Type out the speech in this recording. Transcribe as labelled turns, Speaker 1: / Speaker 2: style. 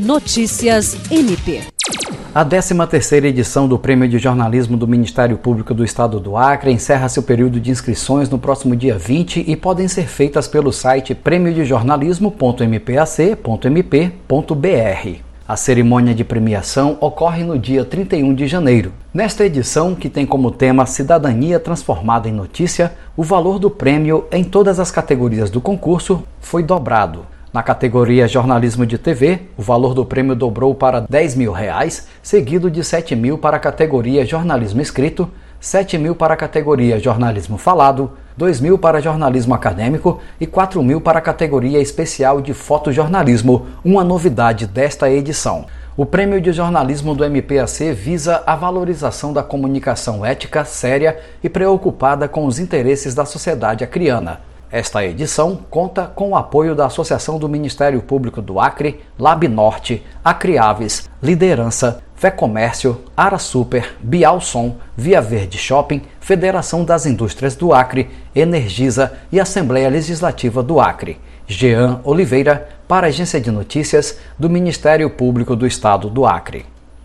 Speaker 1: Notícias MP.
Speaker 2: A 13ª edição do Prêmio de Jornalismo do Ministério Público do Estado do Acre encerra seu período de inscrições no próximo dia 20 e podem ser feitas pelo site prêmiodejornalismo.mpac.mp.br. A cerimônia de premiação ocorre no dia 31 de janeiro. Nesta edição, que tem como tema Cidadania Transformada em Notícia, o valor do prêmio em todas as categorias do concurso foi dobrado. Na categoria Jornalismo de TV, o valor do prêmio dobrou para 10 mil reais, seguido de 7 mil para a categoria Jornalismo Escrito, 7 mil para a categoria Jornalismo Falado, 2 mil para jornalismo acadêmico e 4 mil para a categoria especial de fotojornalismo, uma novidade desta edição. O Prêmio de Jornalismo do MPAC visa a valorização da comunicação ética, séria e preocupada com os interesses da sociedade acriana. Esta edição conta com o apoio da Associação do Ministério Público do Acre, Lab Norte, Acriaves, Liderança, Fé Comércio, Ara Super, Bialson, Via Verde Shopping, Federação das Indústrias do Acre, Energisa e Assembleia Legislativa do Acre. Jean Oliveira, para a Agência de Notícias do Ministério Público do Estado do Acre.